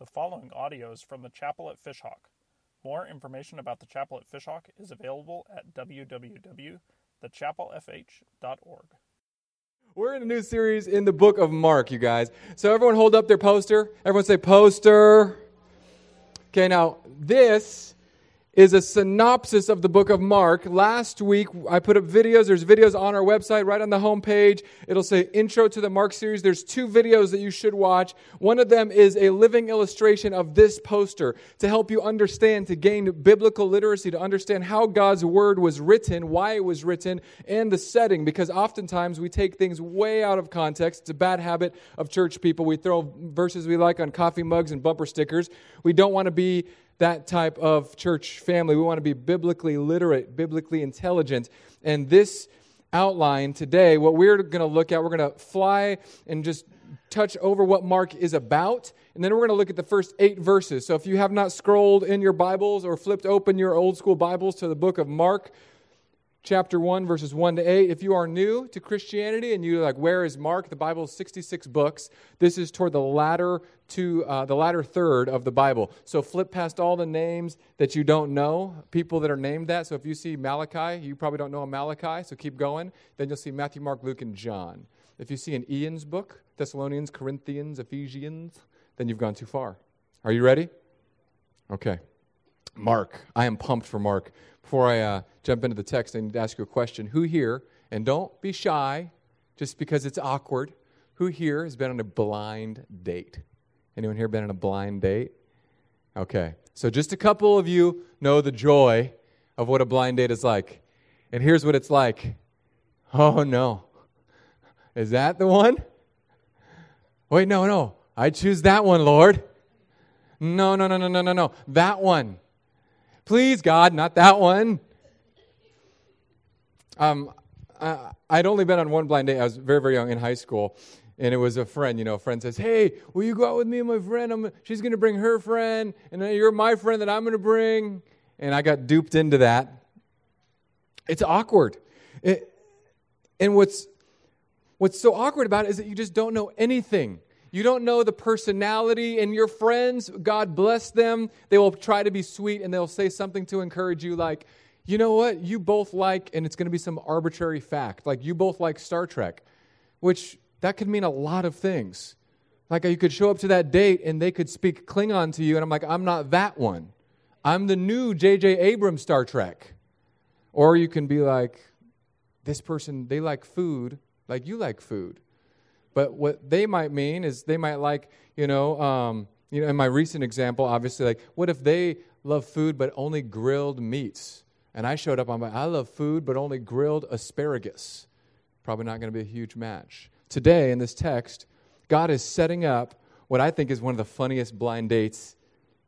The following audio is from the chapel at Fishhawk. More information about the chapel at Fishhawk is available at www.thechapelfh.org. We're in a new series in the book of Mark, you guys. So everyone hold up their poster. Everyone say poster. Okay, now this is a synopsis of the book of Mark. Last week, I put up videos. There's videos on our website, right on the homepage. It'll say Intro to the Mark series. There's two videos that you should watch. One of them is a living illustration of this poster to help you understand, to gain biblical literacy, to understand how God's word was written, why it was written, and the setting. Because oftentimes we take things way out of context. It's a bad habit of church people. We throw verses we like on coffee mugs and bumper stickers. We don't want to be that type of church family. We want to be biblically literate, biblically intelligent. And this outline today, what we're going to look at, we're going to fly and just touch over what Mark is about. And then we're going to look at the first eight verses. So if you have not scrolled in your Bibles or flipped open your old school Bibles to the book of Mark, chapter 1, verses 1 to 8. If you are new to Christianity and you're like, where is Mark? The Bible is 66 books. This is toward the latter to uh, the latter third of the Bible. So flip past all the names that you don't know, people that are named that. So if you see Malachi, you probably don't know a Malachi, so keep going. Then you'll see Matthew, Mark, Luke, and John. If you see an Ian's book, Thessalonians, Corinthians, Ephesians, then you've gone too far. Are you ready? Okay. Mark. I am pumped for Mark. Before I uh, jump into the text, I need to ask you a question. Who here, and don't be shy just because it's awkward, who here has been on a blind date? Anyone here been on a blind date? Okay. So just a couple of you know the joy of what a blind date is like. And here's what it's like. Oh no. Is that the one? Wait, no, no. I choose that one, Lord. No, no, no, no, no, no, no. That one. Please, God, not that one. Um, I, I'd only been on one blind date. I was very, very young in high school. And it was a friend, you know, a friend says, Hey, will you go out with me and my friend? I'm, she's going to bring her friend, and you're my friend that I'm going to bring. And I got duped into that. It's awkward. It, and what's, what's so awkward about it is that you just don't know anything. You don't know the personality, and your friends, God bless them, they will try to be sweet and they'll say something to encourage you, like, you know what, you both like, and it's going to be some arbitrary fact, like you both like Star Trek, which that could mean a lot of things. Like you could show up to that date and they could speak Klingon to you, and I'm like, I'm not that one. I'm the new J.J. Abrams Star Trek. Or you can be like, this person, they like food, like you like food. But what they might mean is they might like, you know, um, you know, in my recent example, obviously, like, what if they love food but only grilled meats? And I showed up, I'm like, I love food but only grilled asparagus. Probably not going to be a huge match. Today, in this text, God is setting up what I think is one of the funniest blind dates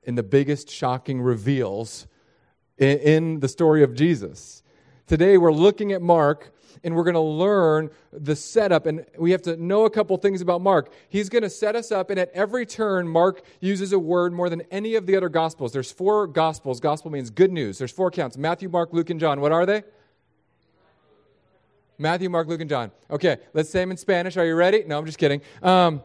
and the biggest shocking reveals in, in the story of Jesus. Today, we're looking at Mark and we're going to learn the setup. And we have to know a couple things about Mark. He's going to set us up, and at every turn, Mark uses a word more than any of the other Gospels. There's four Gospels. Gospel means good news. There's four counts Matthew, Mark, Luke, and John. What are they? Matthew, Mark, Luke, and John. Okay, let's say them in Spanish. Are you ready? No, I'm just kidding. Um,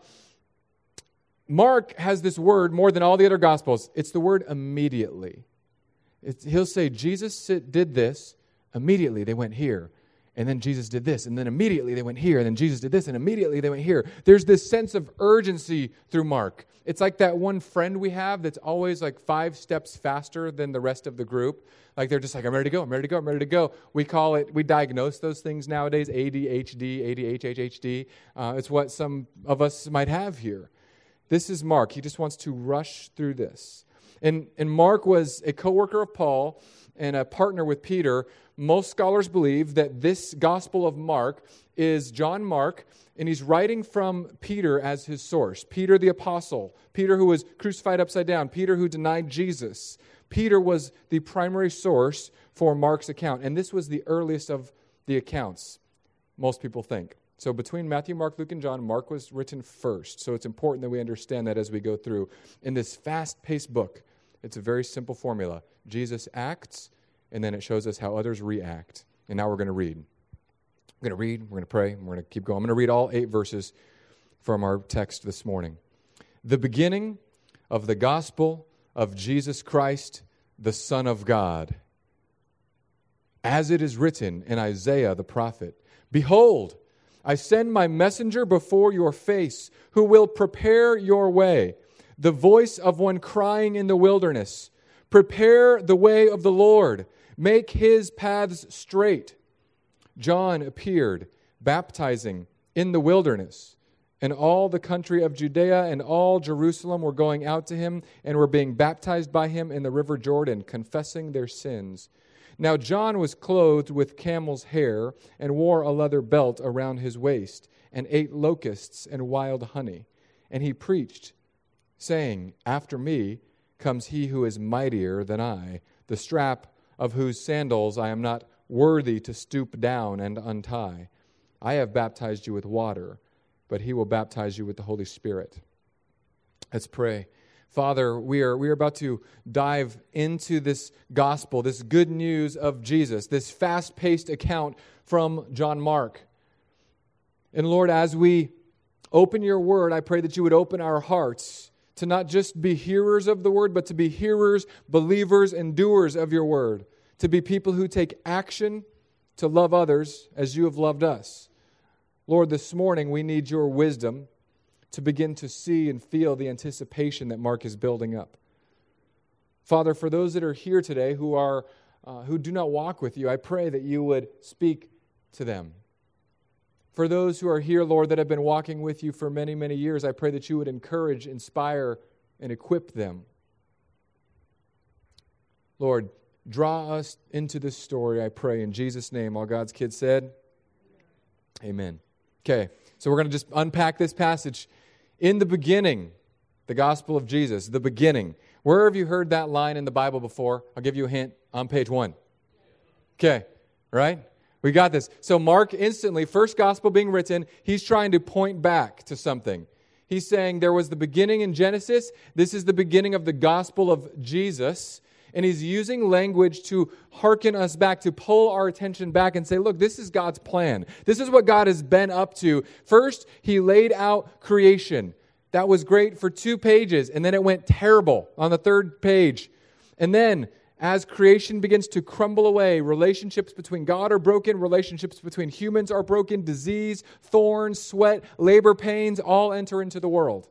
Mark has this word more than all the other Gospels. It's the word immediately. It's, he'll say, Jesus did this. Immediately, they went here and then Jesus did this, and then immediately they went here, and then Jesus did this, and immediately they went here. There's this sense of urgency through Mark. It's like that one friend we have that's always like five steps faster than the rest of the group. Like they're just like, I'm ready to go, I'm ready to go, I'm ready to go. We call it, we diagnose those things nowadays ADHD, ADHD. Uh, it's what some of us might have here. This is Mark. He just wants to rush through this. And, and Mark was a co worker of Paul and a partner with Peter, most scholars believe that this Gospel of Mark is John Mark, and he's writing from Peter as his source. Peter the apostle, Peter who was crucified upside down, Peter who denied Jesus. Peter was the primary source for Mark's account, and this was the earliest of the accounts, most people think. So between Matthew, Mark, Luke, and John, Mark was written first. So it's important that we understand that as we go through. In this fast paced book, it's a very simple formula Jesus acts, and then it shows us how others react. And now we're going to read. We're going to read, we're going to pray, we're going to keep going. I'm going to read all eight verses from our text this morning. The beginning of the gospel of Jesus Christ, the Son of God. As it is written in Isaiah the prophet Behold, I send my messenger before your face, who will prepare your way, the voice of one crying in the wilderness Prepare the way of the Lord, make his paths straight. John appeared, baptizing in the wilderness. And all the country of Judea and all Jerusalem were going out to him and were being baptized by him in the river Jordan, confessing their sins. Now John was clothed with camel's hair and wore a leather belt around his waist and ate locusts and wild honey. And he preached, saying, After me comes he who is mightier than I, the strap of whose sandals I am not worthy to stoop down and untie. I have baptized you with water, but he will baptize you with the Holy Spirit. Let's pray. Father, we are, we are about to dive into this gospel, this good news of Jesus, this fast paced account from John Mark. And Lord, as we open your word, I pray that you would open our hearts to not just be hearers of the word, but to be hearers, believers, and doers of your word to be people who take action to love others as you have loved us. Lord, this morning we need your wisdom to begin to see and feel the anticipation that Mark is building up. Father, for those that are here today who are uh, who do not walk with you, I pray that you would speak to them. For those who are here, Lord, that have been walking with you for many, many years, I pray that you would encourage, inspire, and equip them. Lord, Draw us into this story, I pray, in Jesus' name. All God's kids said, Amen. Okay, so we're going to just unpack this passage. In the beginning, the gospel of Jesus, the beginning. Where have you heard that line in the Bible before? I'll give you a hint on page one. Okay, right? We got this. So, Mark instantly, first gospel being written, he's trying to point back to something. He's saying there was the beginning in Genesis. This is the beginning of the gospel of Jesus and he's using language to hearken us back, to pull our attention back and say, look, this is God's plan. This is what God has been up to. First, he laid out creation. That was great for two pages, and then it went terrible on the third page. And then, as creation begins to crumble away, relationships between God are broken, relationships between humans are broken, disease, thorns, sweat, labor pains all enter into the world.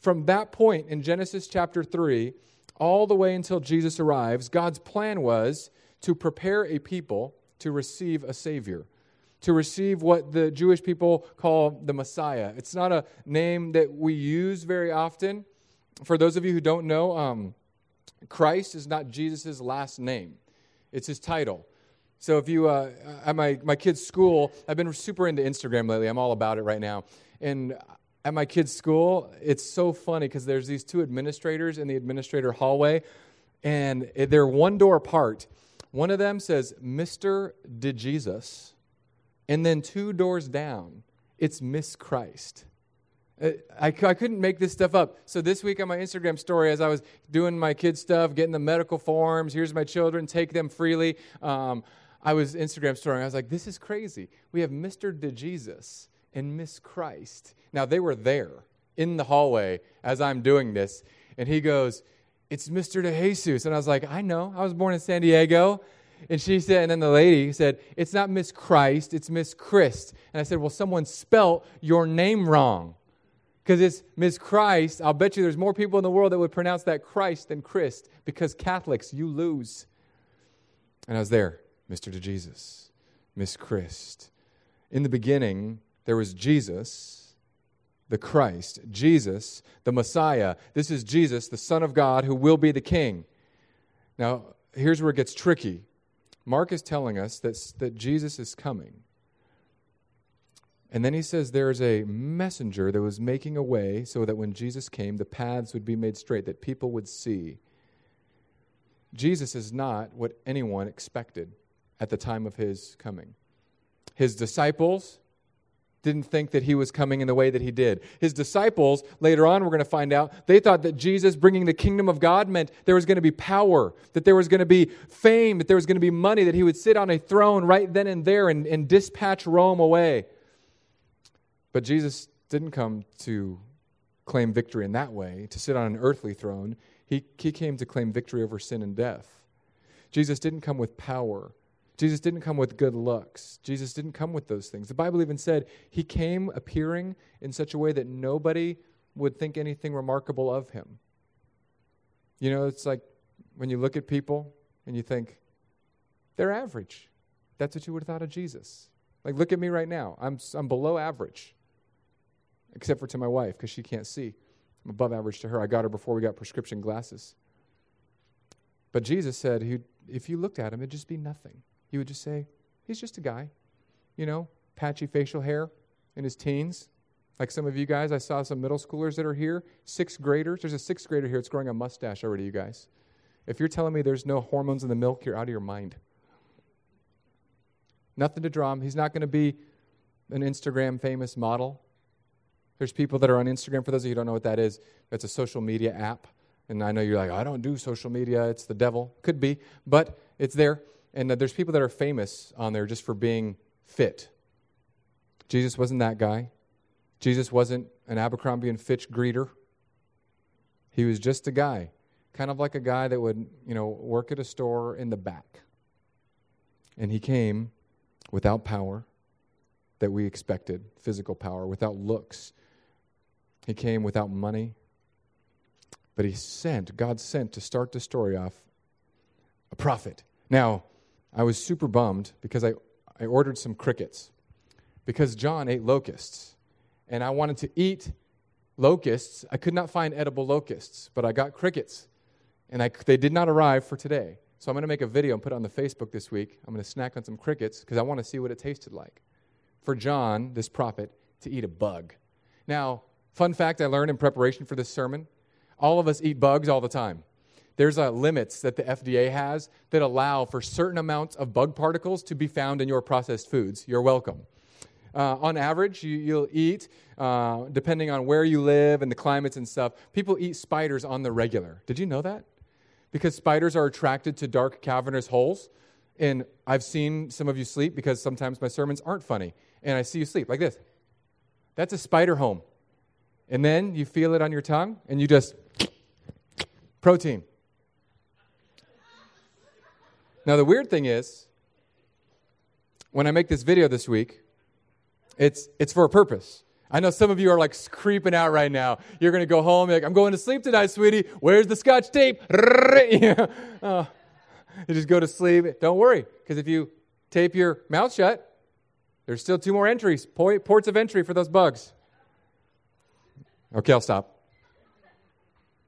From that point in Genesis chapter 3, all the way until Jesus arrives, God's plan was to prepare a people to receive a Savior, to receive what the Jewish people call the Messiah. It's not a name that we use very often. For those of you who don't know, um, Christ is not Jesus' last name, it's his title. So if you, uh, at my, my kid's school, I've been super into Instagram lately. I'm all about it right now. And at my kid's school, it's so funny because there's these two administrators in the administrator hallway, and they're one door apart. One of them says, Mr. DeJesus. And then two doors down, it's Miss Christ. Uh, I, I couldn't make this stuff up. So this week on my Instagram story, as I was doing my kids' stuff, getting the medical forms, here's my children, take them freely. Um, I was Instagram storying. I was like, this is crazy. We have Mr. DeJesus and Miss Christ. Now, they were there in the hallway as I'm doing this, and he goes, It's Mr. DeJesus. And I was like, I know. I was born in San Diego. And she said, and then the lady said, It's not Miss Christ, it's Miss Christ. And I said, Well, someone spelt your name wrong. Because it's Miss Christ. I'll bet you there's more people in the world that would pronounce that Christ than Christ. Because Catholics, you lose. And I was there, Mr. DeJesus, Miss Christ. In the beginning, there was Jesus, the Christ, Jesus, the Messiah. This is Jesus, the Son of God, who will be the King. Now, here's where it gets tricky. Mark is telling us that, that Jesus is coming. And then he says there's a messenger that was making a way so that when Jesus came, the paths would be made straight, that people would see. Jesus is not what anyone expected at the time of his coming. His disciples didn't think that he was coming in the way that he did. His disciples, later on, we're going to find out, they thought that Jesus bringing the kingdom of God meant there was going to be power, that there was going to be fame, that there was going to be money, that he would sit on a throne right then and there and, and dispatch Rome away. But Jesus didn't come to claim victory in that way, to sit on an earthly throne. He, he came to claim victory over sin and death. Jesus didn't come with power. Jesus didn't come with good looks. Jesus didn't come with those things. The Bible even said he came appearing in such a way that nobody would think anything remarkable of him. You know, it's like when you look at people and you think, they're average. That's what you would have thought of Jesus. Like, look at me right now. I'm, I'm below average, except for to my wife because she can't see. I'm above average to her. I got her before we got prescription glasses. But Jesus said, if you looked at him, it'd just be nothing. You would just say, he's just a guy. You know, patchy facial hair in his teens. Like some of you guys, I saw some middle schoolers that are here, sixth graders. There's a sixth grader here that's growing a mustache already, you guys. If you're telling me there's no hormones in the milk, you're out of your mind. Nothing to draw him. He's not going to be an Instagram famous model. There's people that are on Instagram. For those of you who don't know what that is, it's a social media app. And I know you're like, I don't do social media. It's the devil. Could be, but it's there. And uh, there's people that are famous on there just for being fit. Jesus wasn't that guy. Jesus wasn't an Abercrombie and Fitch greeter. He was just a guy, kind of like a guy that would, you know, work at a store in the back. And he came without power that we expected, physical power, without looks. He came without money. But he sent, God sent to start the story off a prophet. Now, I was super bummed because I, I ordered some crickets because John ate locusts. And I wanted to eat locusts. I could not find edible locusts, but I got crickets. And I, they did not arrive for today. So I'm going to make a video and put it on the Facebook this week. I'm going to snack on some crickets because I want to see what it tasted like. For John, this prophet, to eat a bug. Now, fun fact I learned in preparation for this sermon all of us eat bugs all the time. There's uh, limits that the FDA has that allow for certain amounts of bug particles to be found in your processed foods. You're welcome. Uh, on average, you, will eat, uh, depending on where you live and the climates and stuff, people eat spiders on the regular. Did you know that? because spiders are attracted to dark cavernous holes. And I've seen some of you sleep because sometimes my sermons aren't funny. And I see you sleep like this. That's a spider home. And then you feel it on your tongue and you just protein. Now, the weird thing is, when I make this video this week, it's, it's for a purpose. I know some of you are like creeping out right now. You're going to go home, like, I'm going to sleep tonight, sweetie. Where's the scotch tape? oh, you just go to sleep. Don't worry, because if you tape your mouth shut, there's still two more entries, ports of entry for those bugs. Okay, I'll stop.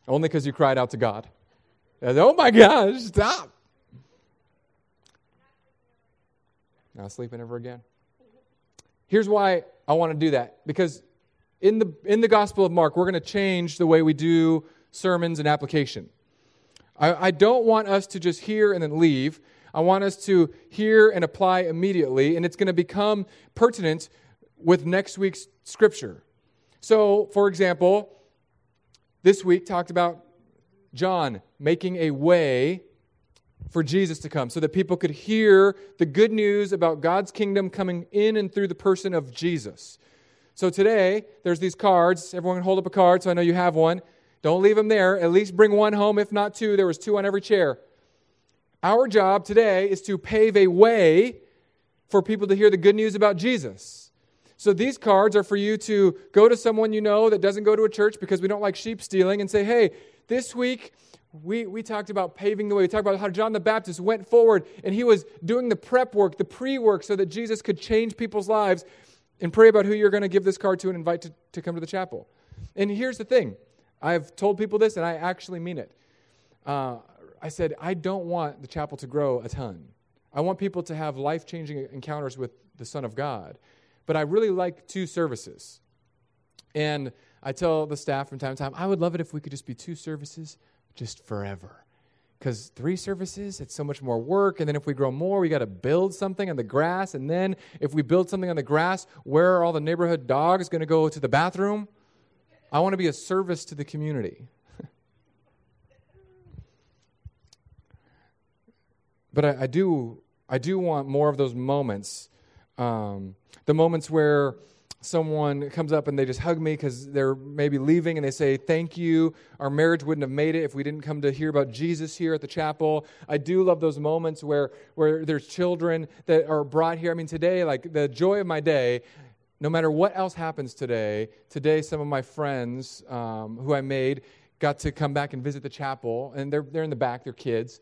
Only because you cried out to God. oh my gosh, stop. Not sleeping ever again. Here's why I want to do that because in the, in the Gospel of Mark, we're going to change the way we do sermons and application. I, I don't want us to just hear and then leave. I want us to hear and apply immediately, and it's going to become pertinent with next week's scripture. So, for example, this week talked about John making a way for Jesus to come so that people could hear the good news about God's kingdom coming in and through the person of Jesus. So today, there's these cards. Everyone can hold up a card so I know you have one. Don't leave them there. At least bring one home, if not two. There was two on every chair. Our job today is to pave a way for people to hear the good news about Jesus. So these cards are for you to go to someone you know that doesn't go to a church because we don't like sheep stealing and say, hey, this week we, we talked about paving the way. We talked about how John the Baptist went forward and he was doing the prep work, the pre work, so that Jesus could change people's lives. And pray about who you're going to give this card to and invite to, to come to the chapel. And here's the thing I've told people this, and I actually mean it. Uh, I said, I don't want the chapel to grow a ton. I want people to have life changing encounters with the Son of God. But I really like two services. And I tell the staff from time to time, I would love it if we could just be two services just forever. Because three services, it's so much more work. And then if we grow more, we got to build something on the grass. And then if we build something on the grass, where are all the neighborhood dogs going to go to the bathroom? I want to be a service to the community. but I, I, do, I do want more of those moments. Um, the moments where someone comes up and they just hug me because they're maybe leaving and they say, Thank you. Our marriage wouldn't have made it if we didn't come to hear about Jesus here at the chapel. I do love those moments where, where there's children that are brought here. I mean, today, like the joy of my day, no matter what else happens today, today some of my friends um, who I made got to come back and visit the chapel, and they're, they're in the back, they're kids.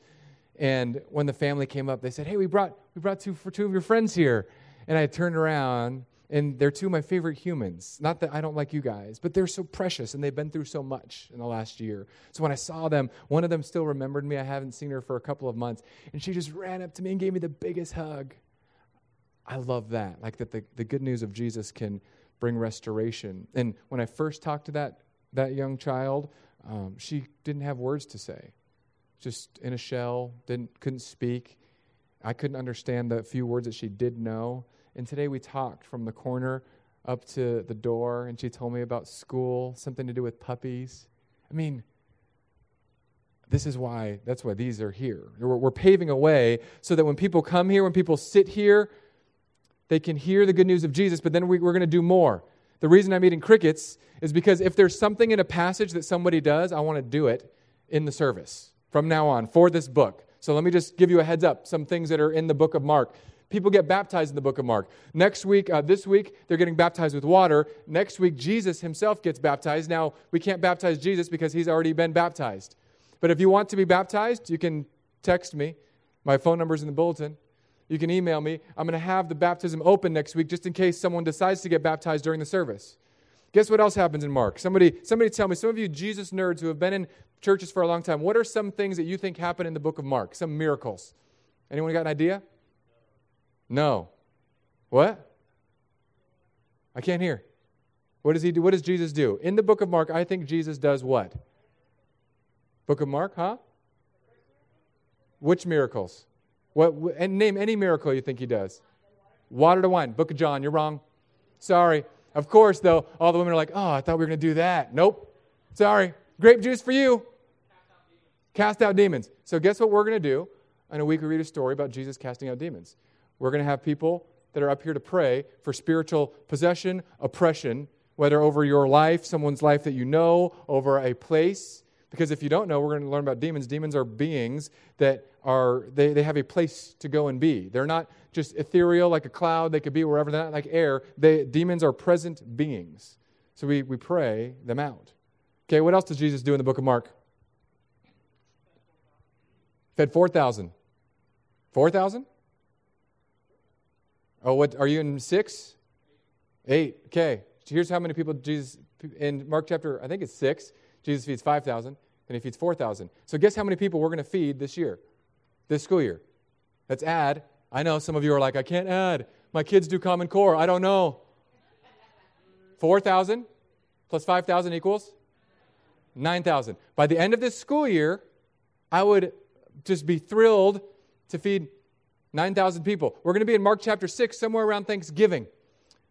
And when the family came up, they said, Hey, we brought, we brought two, for two of your friends here. And I turned around and they're two of my favorite humans. Not that I don't like you guys, but they're so precious and they've been through so much in the last year. So when I saw them, one of them still remembered me. I haven't seen her for a couple of months. And she just ran up to me and gave me the biggest hug. I love that. Like that the, the good news of Jesus can bring restoration. And when I first talked to that, that young child, um, she didn't have words to say. Just in a shell, didn't, couldn't speak. I couldn't understand the few words that she did know. And today we talked from the corner up to the door, and she told me about school, something to do with puppies. I mean, this is why, that's why these are here. We're, we're paving a way so that when people come here, when people sit here, they can hear the good news of Jesus, but then we, we're going to do more. The reason I'm eating crickets is because if there's something in a passage that somebody does, I want to do it in the service from now on for this book. So let me just give you a heads up some things that are in the book of Mark people get baptized in the book of Mark. Next week, uh, this week, they're getting baptized with water. Next week, Jesus himself gets baptized. Now, we can't baptize Jesus because he's already been baptized. But if you want to be baptized, you can text me. My phone number's in the bulletin. You can email me. I'm going to have the baptism open next week just in case someone decides to get baptized during the service. Guess what else happens in Mark? Somebody, somebody tell me, some of you Jesus nerds who have been in churches for a long time, what are some things that you think happen in the book of Mark? Some miracles. Anyone got an idea? No. What? I can't hear. What does he do? What does Jesus do? In the book of Mark, I think Jesus does what? Book of Mark, huh? Which miracles? What and name any miracle you think he does. Water to wine. Book of John, you're wrong. Sorry. Of course, though, all the women are like, oh, I thought we were going to do that. Nope. Sorry. Grape juice for you. Cast out demons. So, guess what we're going to do? In a week, we read a story about Jesus casting out demons. We're going to have people that are up here to pray for spiritual possession, oppression, whether over your life, someone's life that you know, over a place. Because if you don't know, we're going to learn about demons. Demons are beings that are, they, they have a place to go and be. They're not just ethereal like a cloud, they could be wherever, they're not like air. They, demons are present beings. So we, we pray them out. Okay, what else does Jesus do in the book of Mark? Fed 4,000. 4,000? Oh, what are you in six? Eight. Okay. Here's how many people Jesus in Mark chapter, I think it's six. Jesus feeds five thousand, and he feeds four thousand. So guess how many people we're going to feed this year, this school year? Let's add. I know some of you are like, I can't add. My kids do Common Core. I don't know. Four thousand plus five thousand equals nine thousand. By the end of this school year, I would just be thrilled to feed 9,000 people. We're going to be in Mark chapter 6, somewhere around Thanksgiving.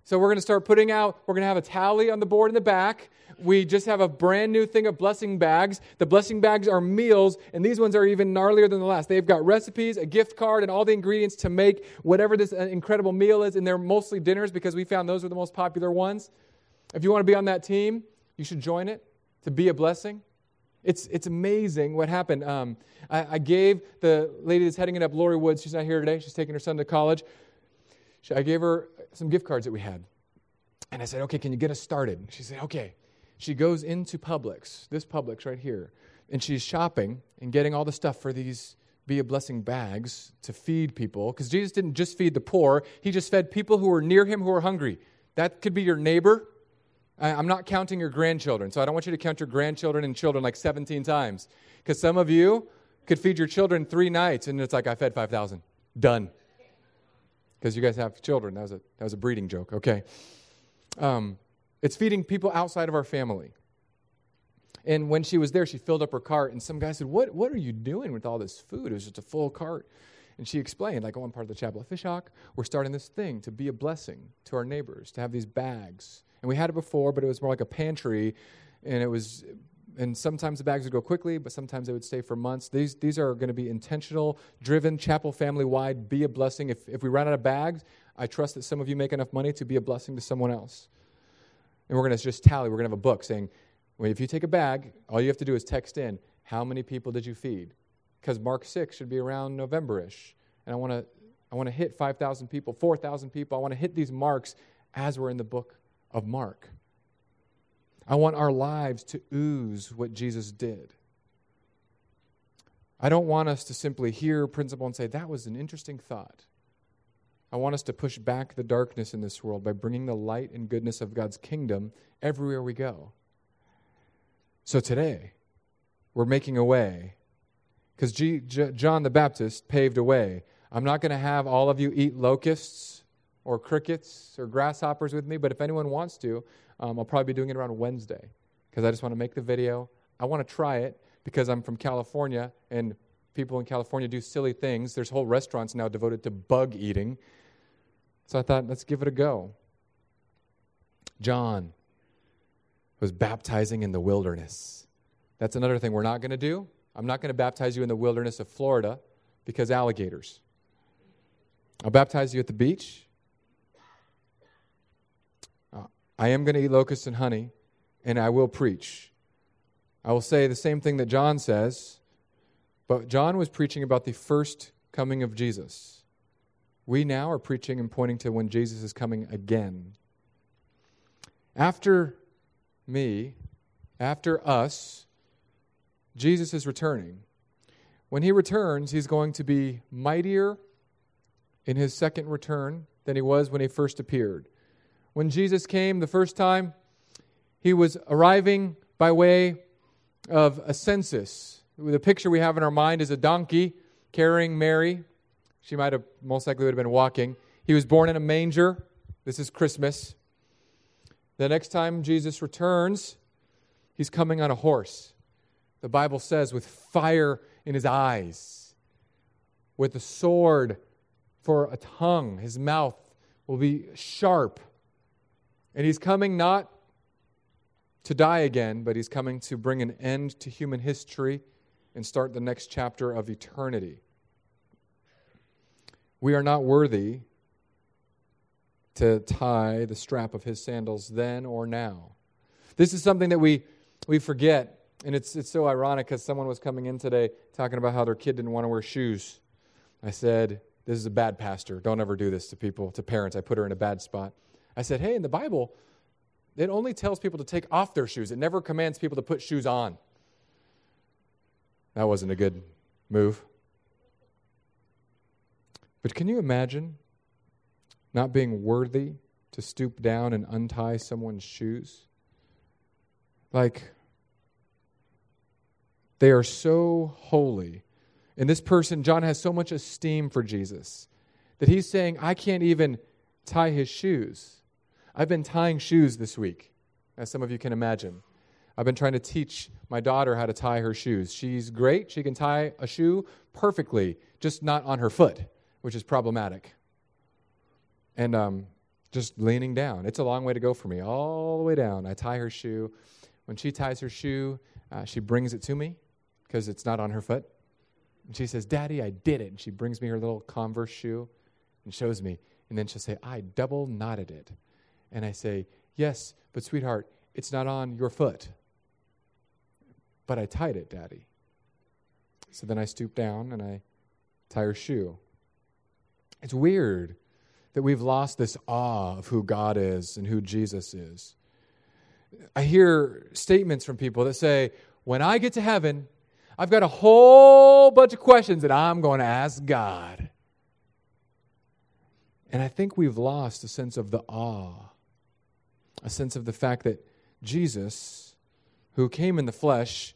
So we're going to start putting out, we're going to have a tally on the board in the back. We just have a brand new thing of blessing bags. The blessing bags are meals, and these ones are even gnarlier than the last. They've got recipes, a gift card, and all the ingredients to make whatever this uh, incredible meal is, and they're mostly dinners because we found those were the most popular ones. If you want to be on that team, you should join it to be a blessing. It's, it's amazing what happened. Um, I, I, gave the lady that's heading it up, Lori Woods, she's not here today, she's taking her son to college. I gave her some gift cards that we had. And I said, okay, can you get us started? She said, okay. She goes into Publix, this Publix right here, and she's shopping and getting all the stuff for these Be a Blessing bags to feed people. Because Jesus didn't just feed the poor, He just fed people who were near Him who were hungry. That could be your neighbor, I'm not counting your grandchildren, so I don't want you to count your grandchildren and children like 17 times. Because some of you could feed your children three nights and it's like, I fed 5,000. Done. Because you guys have children. That was a, that was a breeding joke, okay? Um, it's feeding people outside of our family. And when she was there, she filled up her cart, and some guy said, What, what are you doing with all this food? It was just a full cart. And she explained, like, oh, I'm part of the Chapel of Fishhawk. We're starting this thing to be a blessing to our neighbors, to have these bags and we had it before, but it was more like a pantry, and it was. And sometimes the bags would go quickly, but sometimes they would stay for months. These, these are going to be intentional, driven, chapel family wide, be a blessing. If, if we run out of bags, I trust that some of you make enough money to be a blessing to someone else. And we're going to just tally. We're going to have a book saying, well, if you take a bag, all you have to do is text in, how many people did you feed? Because Mark 6 should be around November-ish. And I want to I want to hit 5,000 people, 4,000 people. I want to hit these marks as we're in the book of Mark. I want our lives to ooze what Jesus did. I don't want us to simply hear principle and say, that was an interesting thought. I want us to push back the darkness in this world by bringing the light and goodness of God's kingdom everywhere we go. So today, we're making a way because John the Baptist paved a way. I'm not going to have all of you eat locusts or crickets or grasshoppers with me, but if anyone wants to, um, I'll probably be doing it around Wednesday because I just want to make the video. I want to try it because I'm from California and people in California do silly things. There's whole restaurants now devoted to bug eating. So I thought, let's give it a go. John was baptizing in the wilderness. That's another thing we're not going to do. I'm not going to baptize you in the wilderness of Florida because alligators. I'll baptize you at the beach. Uh, I am going to eat locusts and honey, and I will preach. I will say the same thing that John says, but John was preaching about the first coming of Jesus. We now are preaching and pointing to when Jesus is coming again. After me, after us, Jesus is returning. When he returns, he's going to be mightier in his second return than he was when he first appeared. When Jesus came the first time, he was arriving by way of a census. The picture we have in our mind is a donkey carrying Mary. She might have most likely would have been walking. He was born in a manger. This is Christmas. The next time Jesus returns, he's coming on a horse. The Bible says, with fire in his eyes, with a sword for a tongue. His mouth will be sharp. And he's coming not to die again, but he's coming to bring an end to human history and start the next chapter of eternity. We are not worthy to tie the strap of his sandals then or now. This is something that we, we forget. And it's, it's so ironic because someone was coming in today talking about how their kid didn't want to wear shoes. I said, This is a bad pastor. Don't ever do this to people, to parents. I put her in a bad spot. I said, Hey, in the Bible, it only tells people to take off their shoes, it never commands people to put shoes on. That wasn't a good move. But can you imagine not being worthy to stoop down and untie someone's shoes? Like, they are so holy. And this person, John, has so much esteem for Jesus that he's saying, I can't even tie his shoes. I've been tying shoes this week, as some of you can imagine. I've been trying to teach my daughter how to tie her shoes. She's great. She can tie a shoe perfectly, just not on her foot, which is problematic. And um, just leaning down. It's a long way to go for me, all the way down. I tie her shoe. When she ties her shoe, uh, she brings it to me because it's not on her foot. And she says, Daddy, I did it. And she brings me her little Converse shoe and shows me. And then she'll say, I double knotted it. And I say, Yes, but sweetheart, it's not on your foot. But I tied it, Daddy. So then I stoop down and I tie her shoe. It's weird that we've lost this awe of who God is and who Jesus is. I hear statements from people that say, When I get to heaven, I've got a whole bunch of questions that I'm going to ask God. And I think we've lost a sense of the awe, a sense of the fact that Jesus, who came in the flesh,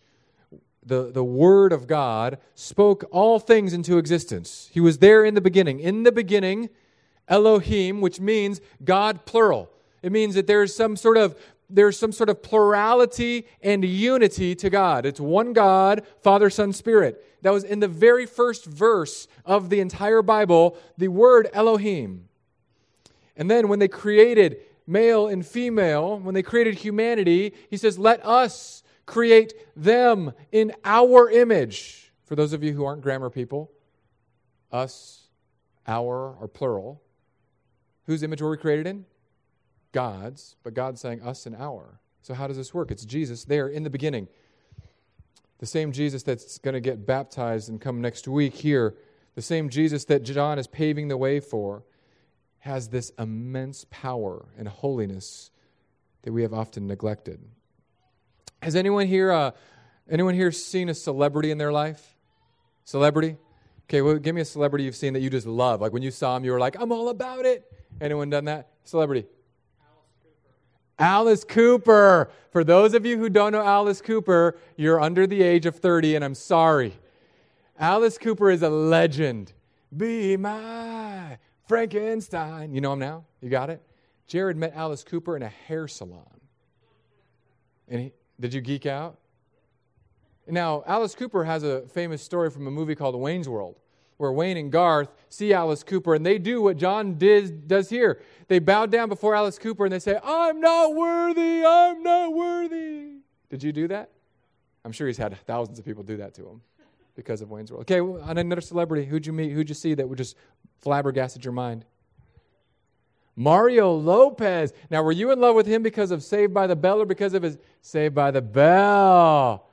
the, the Word of God, spoke all things into existence. He was there in the beginning. In the beginning, Elohim, which means God plural. It means that there's some sort of there's some sort of plurality and unity to God. It's one God, Father, Son, Spirit. That was in the very first verse of the entire Bible, the word Elohim. And then when they created male and female, when they created humanity, he says, Let us create them in our image. For those of you who aren't grammar people, us, our, or plural. Whose image were we created in? God's, but God's saying us and our. So, how does this work? It's Jesus there in the beginning. The same Jesus that's going to get baptized and come next week here, the same Jesus that John is paving the way for, has this immense power and holiness that we have often neglected. Has anyone here, uh, anyone here seen a celebrity in their life? Celebrity? Okay, well, give me a celebrity you've seen that you just love. Like when you saw him, you were like, I'm all about it. Anyone done that? Celebrity. Alice Cooper. For those of you who don't know Alice Cooper, you're under the age of 30, and I'm sorry. Alice Cooper is a legend. Be my Frankenstein. You know him now? You got it? Jared met Alice Cooper in a hair salon. And he, did you geek out? Now, Alice Cooper has a famous story from a movie called Wayne's World, where Wayne and Garth see Alice Cooper and they do what John did, does here. They bow down before Alice Cooper and they say, I'm not worthy, I'm not worthy. Did you do that? I'm sure he's had thousands of people do that to him because of Wayne's World. Okay, well, another celebrity, who'd you meet, who'd you see that would just flabbergasted your mind? Mario Lopez. Now, were you in love with him because of Saved by the Bell or because of his Saved by the Bell?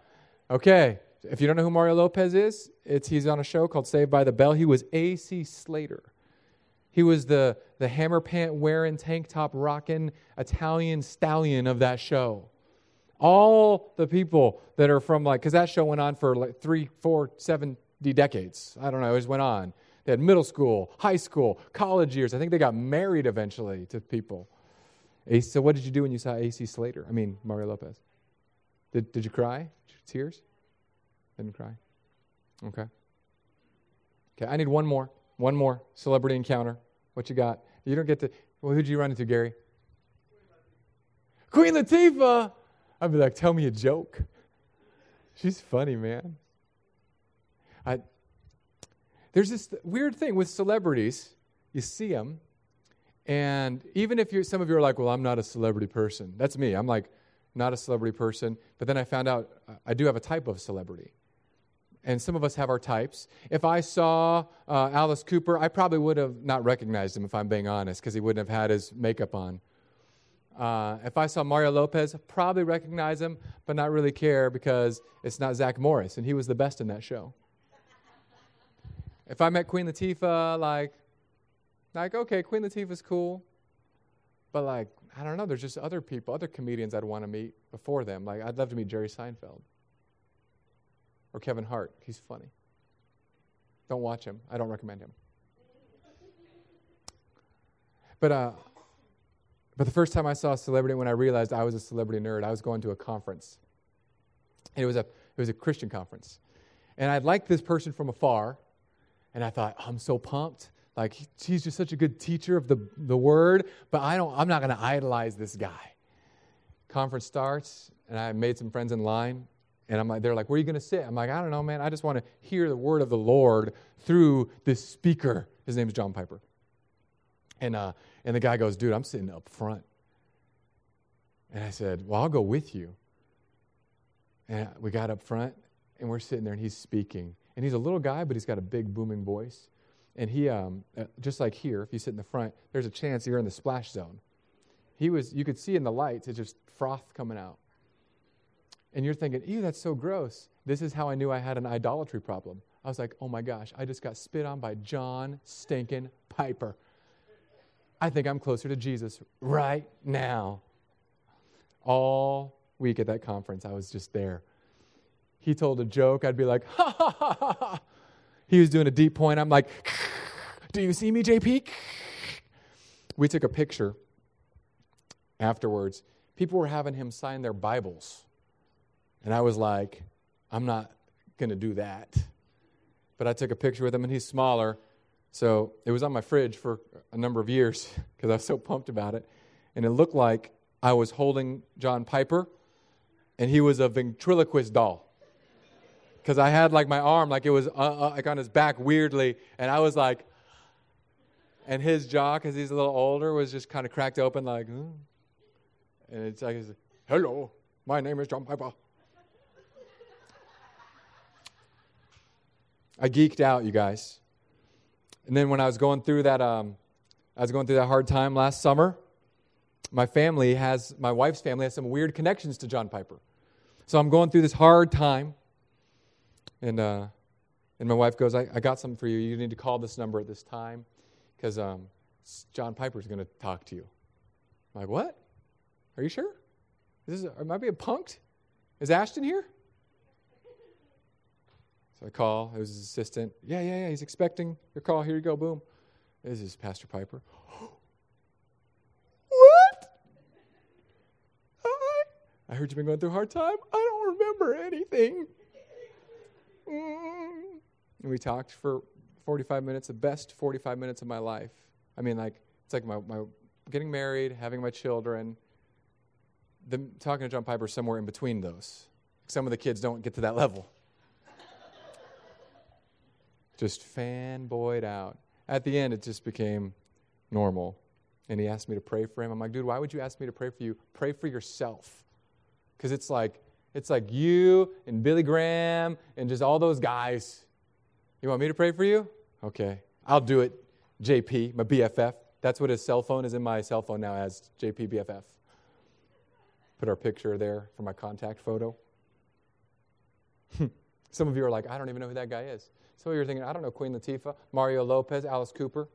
Okay, if you don't know who Mario Lopez is, it's he's on a show called Saved by the Bell. He was AC Slater. He was the, the hammer pant wearing, tank top rocking Italian stallion of that show. All the people that are from like, because that show went on for like three, four, seventy decades. I don't know, it just went on. They had middle school, high school, college years. I think they got married eventually to people. So, what did you do when you saw AC Slater? I mean, Mario Lopez. Did, did you cry? Tears? Didn't cry? Okay. Okay, I need one more. One more celebrity encounter. What you got? You don't get to. Well, who'd you run into, Gary? Queen Latifah. I'd be like, tell me a joke. She's funny, man. I, there's this weird thing with celebrities. You see them, and even if you're, some of you are like, well, I'm not a celebrity person. That's me. I'm like, not a celebrity person. But then I found out uh, I do have a type of celebrity. And some of us have our types. If I saw uh, Alice Cooper, I probably would have not recognized him, if I'm being honest, because he wouldn't have had his makeup on. Uh, if I saw Mario Lopez, probably recognize him, but not really care because it's not Zach Morris, and he was the best in that show. If I met Queen Latifah, like, like okay, Queen Latifah's cool, but like, I don't know. There's just other people, other comedians I'd want to meet before them. Like, I'd love to meet Jerry Seinfeld or Kevin Hart. He's funny. Don't watch him. I don't recommend him. But, uh, but the first time I saw a celebrity, when I realized I was a celebrity nerd, I was going to a conference. And it was a, it was a Christian conference. And I liked this person from afar. And I thought, oh, I'm so pumped. Like he's just such a good teacher of the, the word, but I don't, I'm not going to idolize this guy. Conference starts, and I made some friends in line, and I'm like, they're like, where are you going to sit? I'm like, I don't know, man. I just want to hear the word of the Lord through this speaker. His name is John Piper. And, uh, and the guy goes, dude, I'm sitting up front. And I said, well, I'll go with you. And we got up front, and we're sitting there, and he's speaking. And he's a little guy, but he's got a big, booming voice. And he, um, uh, just like here, if you sit in the front, there's a chance you're in the splash zone. He was, you could see in the lights, it's just froth coming out. And you're thinking, ew, that's so gross. This is how I knew I had an idolatry problem. I was like, oh my gosh, I just got spit on by John Stinkin' Piper. I think I'm closer to Jesus right now. All week at that conference, I was just there. He told a joke, I'd be like, ha ha ha ha ha. He was doing a deep point. I'm like, Do you see me, JP? We took a picture afterwards. People were having him sign their Bibles. And I was like, I'm not going to do that. But I took a picture with him, and he's smaller. So it was on my fridge for a number of years because I was so pumped about it. And it looked like I was holding John Piper, and he was a ventriloquist doll because I had like my arm like it was uh, uh, like on his back weirdly, and I was like, and his jaw, because he's a little older, was just kind of cracked open like, hmm. and it's like, hello, my name is John Piper. I geeked out, you guys. And then when I was going through that, um, I was going through that hard time last summer. my family has, my wife's family has some weird connections to John Piper. So I'm going through this hard time. And, uh, and my wife goes, I, I got something for you. You need to call this number at this time because um, John Piper's going to talk to you. I'm like, what? Are you sure? Is this, am I being punked? Is Ashton here? So I call. It was his assistant. Yeah, yeah, yeah. He's expecting your call. Here you go. Boom. This is Pastor Piper. what? I, I heard you've been going through a hard time. I don't remember anything. Mm. And we talked for 45 minutes, the best 45 minutes of my life. I mean, like, it's like my, my getting married, having my children. The, talking to John Piper somewhere in between those. Some of the kids don't get to that level. just fanboyed out. At the end, it just became normal. And he asked me to pray for him. I'm like, dude, why would you ask me to pray for you? Pray for yourself. Because it's like, it's like you and Billy Graham and just all those guys. You want me to pray for you? Okay. I'll do it. JP, my BFF. That's what his cell phone is in my cell phone now as JP BFF. Put our picture there for my contact photo. Some of you are like, I don't even know who that guy is. Some of you are thinking, I don't know Queen Latifah, Mario Lopez, Alice Cooper.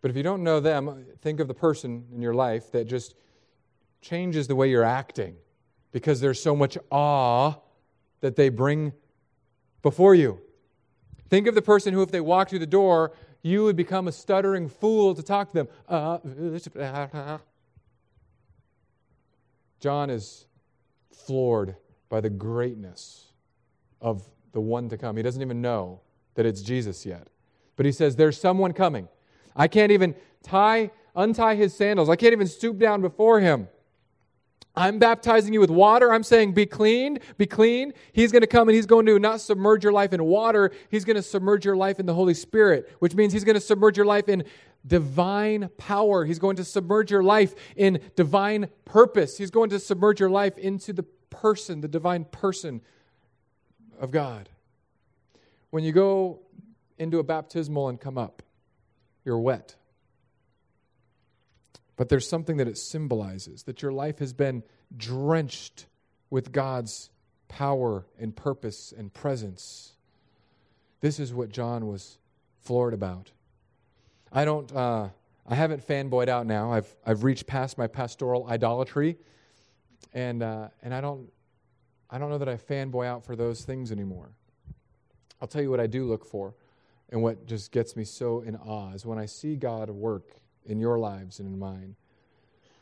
But if you don't know them, think of the person in your life that just changes the way you're acting because there's so much awe that they bring before you. Think of the person who, if they walked through the door, you would become a stuttering fool to talk to them. Uh, John is floored by the greatness of the one to come. He doesn't even know that it's Jesus yet. But he says, There's someone coming. I can't even tie, untie his sandals. I can't even stoop down before him. I'm baptizing you with water. I'm saying, be cleaned, be clean. He's going to come and he's going to not submerge your life in water. He's going to submerge your life in the Holy Spirit, which means he's going to submerge your life in divine power. He's going to submerge your life in divine purpose. He's going to submerge your life into the person, the divine person of God. When you go into a baptismal and come up, you're wet. But there's something that it symbolizes that your life has been drenched with God's power and purpose and presence. This is what John was floored about. I don't, uh, I haven't fanboyed out now. I've, I've reached past my pastoral idolatry, and, uh, and I, don't, I don't know that I fanboy out for those things anymore. I'll tell you what I do look for, and what just gets me so in awe is when I see God work in your lives and in mine.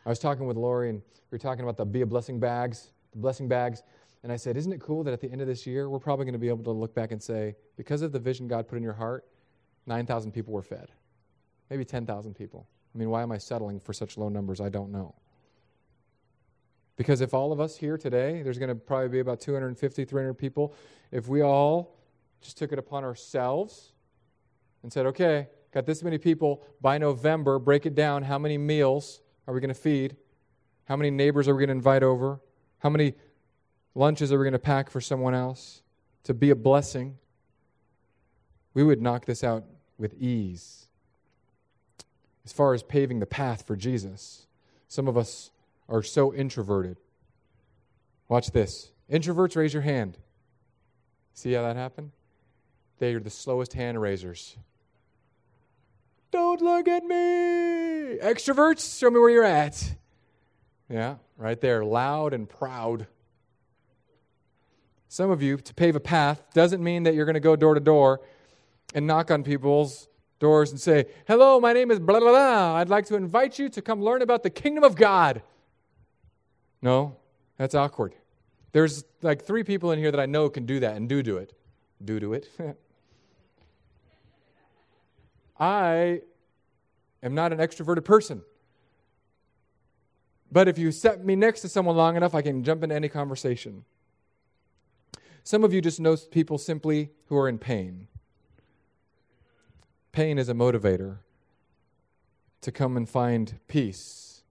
I was talking with Lori, and we were talking about the Be a Blessing bags, the blessing bags. And I said, Isn't it cool that at the end of this year, we're probably going to be able to look back and say, because of the vision God put in your heart, 9,000 people were fed. Maybe 10,000 people. I mean, why am I settling for such low numbers? I don't know. Because if all of us here today, there's going to probably be about 250, 300 people, if we all just took it upon ourselves and said, okay, got this many people by November, break it down. How many meals are we going to feed? How many neighbors are we going to invite over? How many lunches are we going to pack for someone else to be a blessing? We would knock this out with ease. As far as paving the path for Jesus, some of us are so introverted. Watch this. Introverts, raise your hand. See how that happened? They are the slowest hand raisers. Don't look at me. Extroverts, show me where you're at. Yeah, right there, loud and proud. Some of you, to pave a path doesn't mean that you're going to go door to door and knock on people's doors and say, Hello, my name is blah, blah, blah. I'd like to invite you to come learn about the kingdom of God. No, that's awkward. There's like three people in here that I know can do that and do do it. Do do it. I am not an extroverted person. But if you set me next to someone long enough, I can jump into any conversation. Some of you just know people simply who are in pain. Pain is a motivator to come and find peace.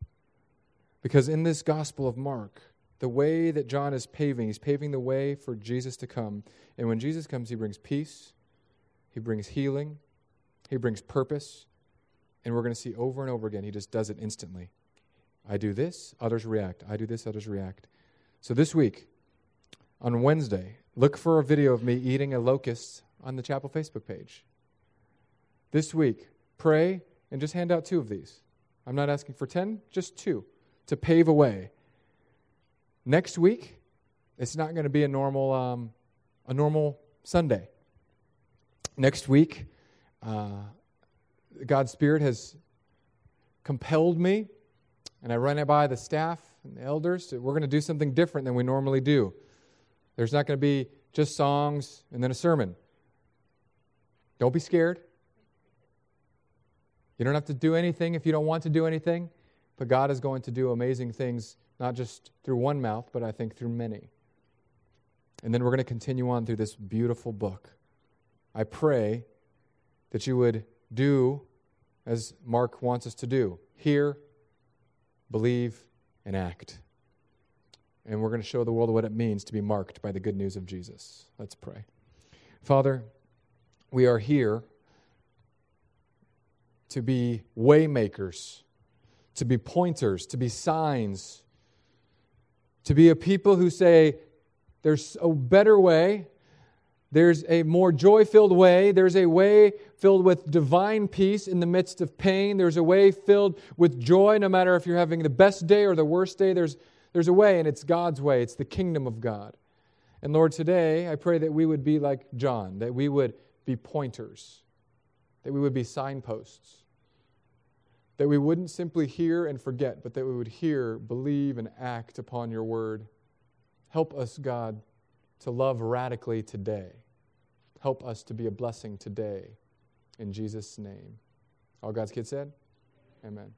Because in this Gospel of Mark, the way that John is paving, he's paving the way for Jesus to come. And when Jesus comes, he brings peace, he brings healing, he brings purpose, And we're going to see over and over again, he just does it instantly. I do this, others react. I do this, others react. So this week, on Wednesday, look for a video of me eating a locust on the chapel Facebook page. This week, pray and just hand out two of these. I'm not asking for 10, just two to pave a way. Next week, it's not going to be a normal, um, a normal Sunday. Next week, uh, God's Spirit has compelled me, and I run it by the staff and the elders. We're going to do something different than we normally do. There's not going to be just songs and then a sermon. Don't be scared. You don't have to do anything if you don't want to do anything, but God is going to do amazing things, not just through one mouth, but I think through many. And then we're going to continue on through this beautiful book. I pray that you would do as Mark wants us to do hear, believe, and act. And we're going to show the world what it means to be marked by the good news of Jesus. Let's pray. Father, we are here to be waymakers, to be pointers, to be signs, to be a people who say, there's a better way, there's a more joy filled way. There's a way filled with divine peace in the midst of pain. There's a way filled with joy, no matter if you're having the best day or the worst day. There's, there's a way, and it's God's way. It's the kingdom of God. And Lord, today I pray that we would be like John, that we would be pointers, that we would be signposts, that we wouldn't simply hear and forget, but that we would hear, believe, and act upon your word. Help us, God to love radically today. Help us to be a blessing today. In Jesus' name. All God's kids said? Amen.